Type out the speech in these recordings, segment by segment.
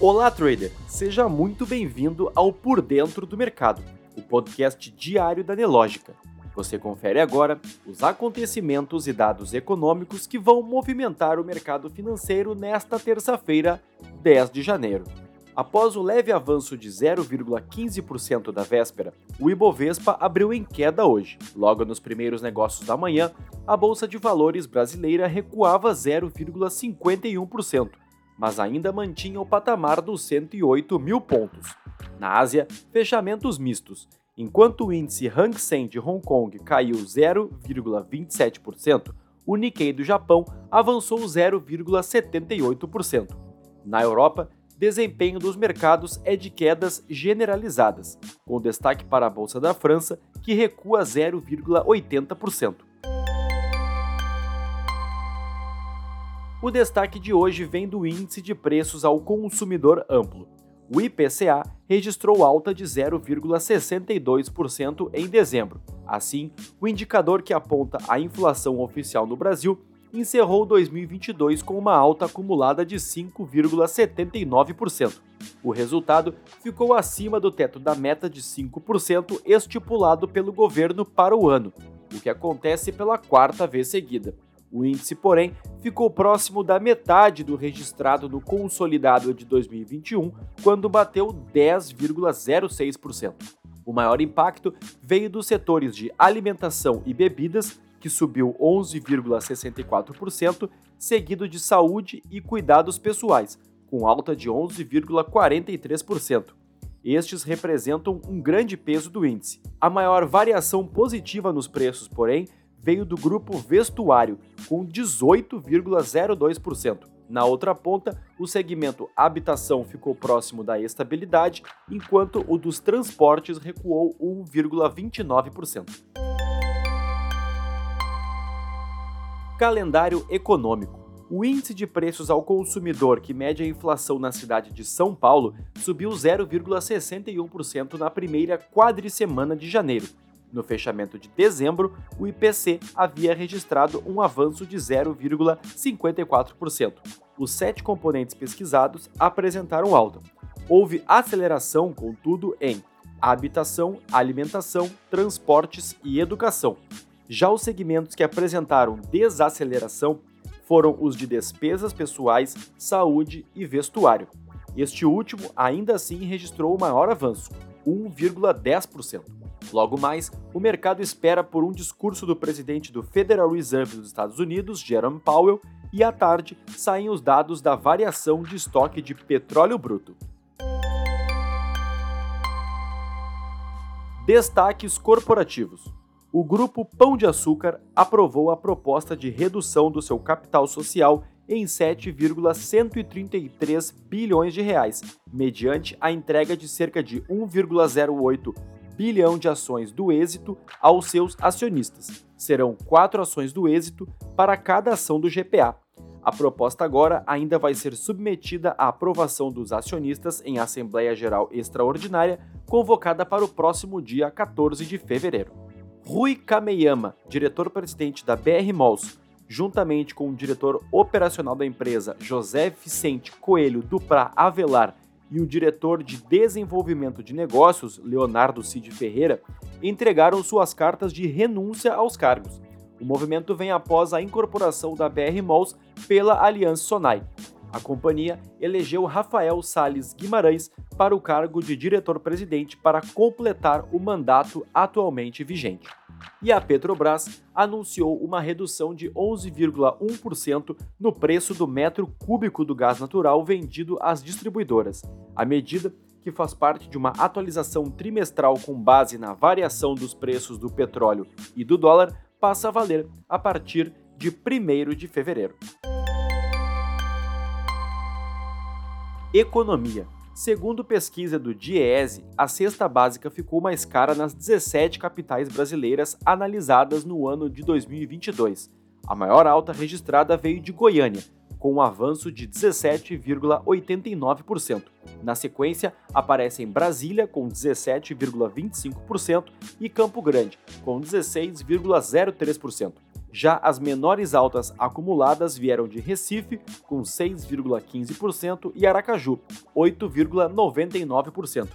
Olá, trader! Seja muito bem-vindo ao Por Dentro do Mercado, o podcast diário da Nelógica. Você confere agora os acontecimentos e dados econômicos que vão movimentar o mercado financeiro nesta terça-feira, 10 de janeiro. Após o leve avanço de 0,15% da véspera, o Ibovespa abriu em queda hoje. Logo nos primeiros negócios da manhã, a Bolsa de Valores brasileira recuava 0,51% mas ainda mantinha o patamar dos 108 mil pontos. Na Ásia, fechamentos mistos. Enquanto o índice Hang Seng de Hong Kong caiu 0,27%, o Nikkei do Japão avançou 0,78%. Na Europa, desempenho dos mercados é de quedas generalizadas, com destaque para a Bolsa da França, que recua 0,80%. O destaque de hoje vem do Índice de Preços ao Consumidor Amplo. O IPCA registrou alta de 0,62% em dezembro. Assim, o indicador que aponta a inflação oficial no Brasil encerrou 2022 com uma alta acumulada de 5,79%. O resultado ficou acima do teto da meta de 5% estipulado pelo governo para o ano, o que acontece pela quarta vez seguida. O índice, porém, ficou próximo da metade do registrado no consolidado de 2021, quando bateu 10,06%. O maior impacto veio dos setores de alimentação e bebidas, que subiu 11,64%, seguido de saúde e cuidados pessoais, com alta de 11,43%. Estes representam um grande peso do índice. A maior variação positiva nos preços, porém, veio do grupo vestuário, com 18,02%. Na outra ponta, o segmento habitação ficou próximo da estabilidade, enquanto o dos transportes recuou 1,29%. Calendário econômico. O índice de preços ao consumidor, que mede a inflação na cidade de São Paulo, subiu 0,61% na primeira quadricemana de janeiro, no fechamento de dezembro, o IPC havia registrado um avanço de 0,54%. Os sete componentes pesquisados apresentaram alta. Houve aceleração, contudo, em habitação, alimentação, transportes e educação. Já os segmentos que apresentaram desaceleração foram os de despesas pessoais, saúde e vestuário. Este último ainda assim registrou o maior avanço, 1,10%. Logo mais, o mercado espera por um discurso do presidente do Federal Reserve dos Estados Unidos, Jerome Powell, e à tarde saem os dados da variação de estoque de petróleo bruto. Destaques corporativos. O grupo Pão de Açúcar aprovou a proposta de redução do seu capital social em 7,133 bilhões de reais, mediante a entrega de cerca de 1,08 bilhão de ações do êxito aos seus acionistas. Serão quatro ações do êxito para cada ação do GPA. A proposta agora ainda vai ser submetida à aprovação dos acionistas em Assembleia Geral Extraordinária, convocada para o próximo dia 14 de fevereiro. Rui Kameyama, diretor-presidente da BR Malls, juntamente com o diretor operacional da empresa José Vicente Coelho Duprá Avelar e o diretor de desenvolvimento de negócios, Leonardo Cid Ferreira, entregaram suas cartas de renúncia aos cargos. O movimento vem após a incorporação da BR Malls pela Aliança Sonai. A companhia elegeu Rafael Sales Guimarães para o cargo de diretor-presidente para completar o mandato atualmente vigente e a Petrobras anunciou uma redução de 11,1% no preço do metro cúbico do gás natural vendido às distribuidoras. A medida, que faz parte de uma atualização trimestral com base na variação dos preços do petróleo e do dólar, passa a valer a partir de 1 de fevereiro. Economia. Segundo pesquisa do DIEESE, a cesta básica ficou mais cara nas 17 capitais brasileiras analisadas no ano de 2022. A maior alta registrada veio de Goiânia, com um avanço de 17,89%. Na sequência, aparecem Brasília, com 17,25%, e Campo Grande, com 16,03%. Já as menores altas acumuladas vieram de Recife, com 6,15%, e Aracaju, 8,99%.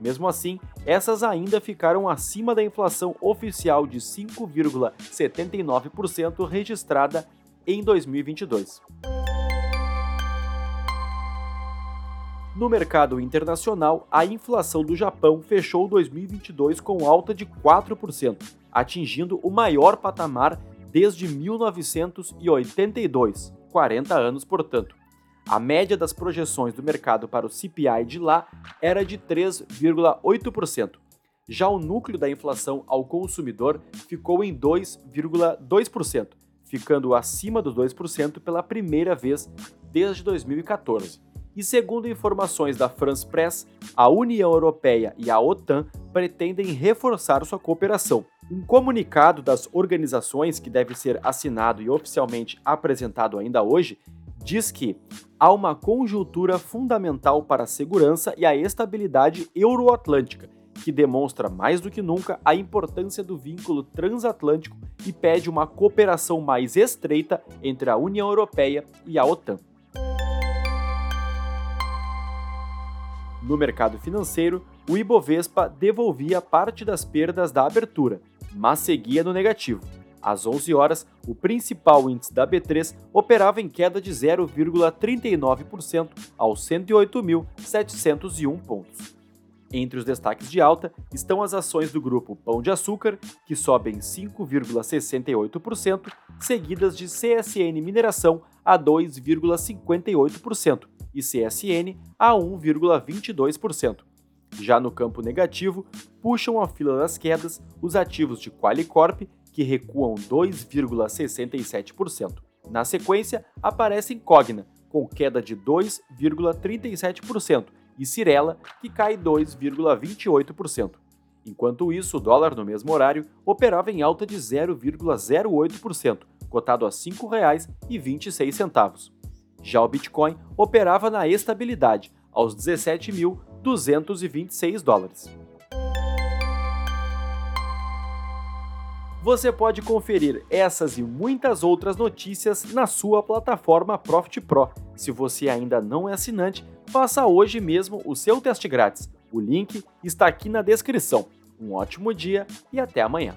Mesmo assim, essas ainda ficaram acima da inflação oficial de 5,79% registrada em 2022. No mercado internacional, a inflação do Japão fechou 2022 com alta de 4%, atingindo o maior patamar desde 1982, 40 anos, portanto. A média das projeções do mercado para o CPI de lá era de 3,8%. Já o núcleo da inflação ao consumidor ficou em 2,2%, ficando acima dos 2% pela primeira vez desde 2014. E segundo informações da France Press, a União Europeia e a OTAN pretendem reforçar sua cooperação. Um comunicado das organizações, que deve ser assinado e oficialmente apresentado ainda hoje, diz que há uma conjuntura fundamental para a segurança e a estabilidade euroatlântica, que demonstra mais do que nunca a importância do vínculo transatlântico e pede uma cooperação mais estreita entre a União Europeia e a OTAN. No mercado financeiro, o Ibovespa devolvia parte das perdas da abertura, mas seguia no negativo às 11 horas, o principal índice da B3 operava em queda de 0,39% aos 108.701 pontos. Entre os destaques de alta estão as ações do grupo Pão de Açúcar, que sobem 5,68%, seguidas de CSN Mineração a 2,58% e CSN a 1,22%. Já no campo negativo, puxam a fila das quedas os ativos de Qualicorp que recuam 2,67%. Na sequência, aparece Cogna, com queda de 2,37%, e Cirela, que cai 2,28%. Enquanto isso, o dólar no mesmo horário operava em alta de 0,08%, cotado a R$ 5,26. Já o Bitcoin operava na estabilidade, aos 17.226 dólares. Você pode conferir essas e muitas outras notícias na sua plataforma Profit Pro. Se você ainda não é assinante, faça hoje mesmo o seu teste grátis. O link está aqui na descrição. Um ótimo dia e até amanhã.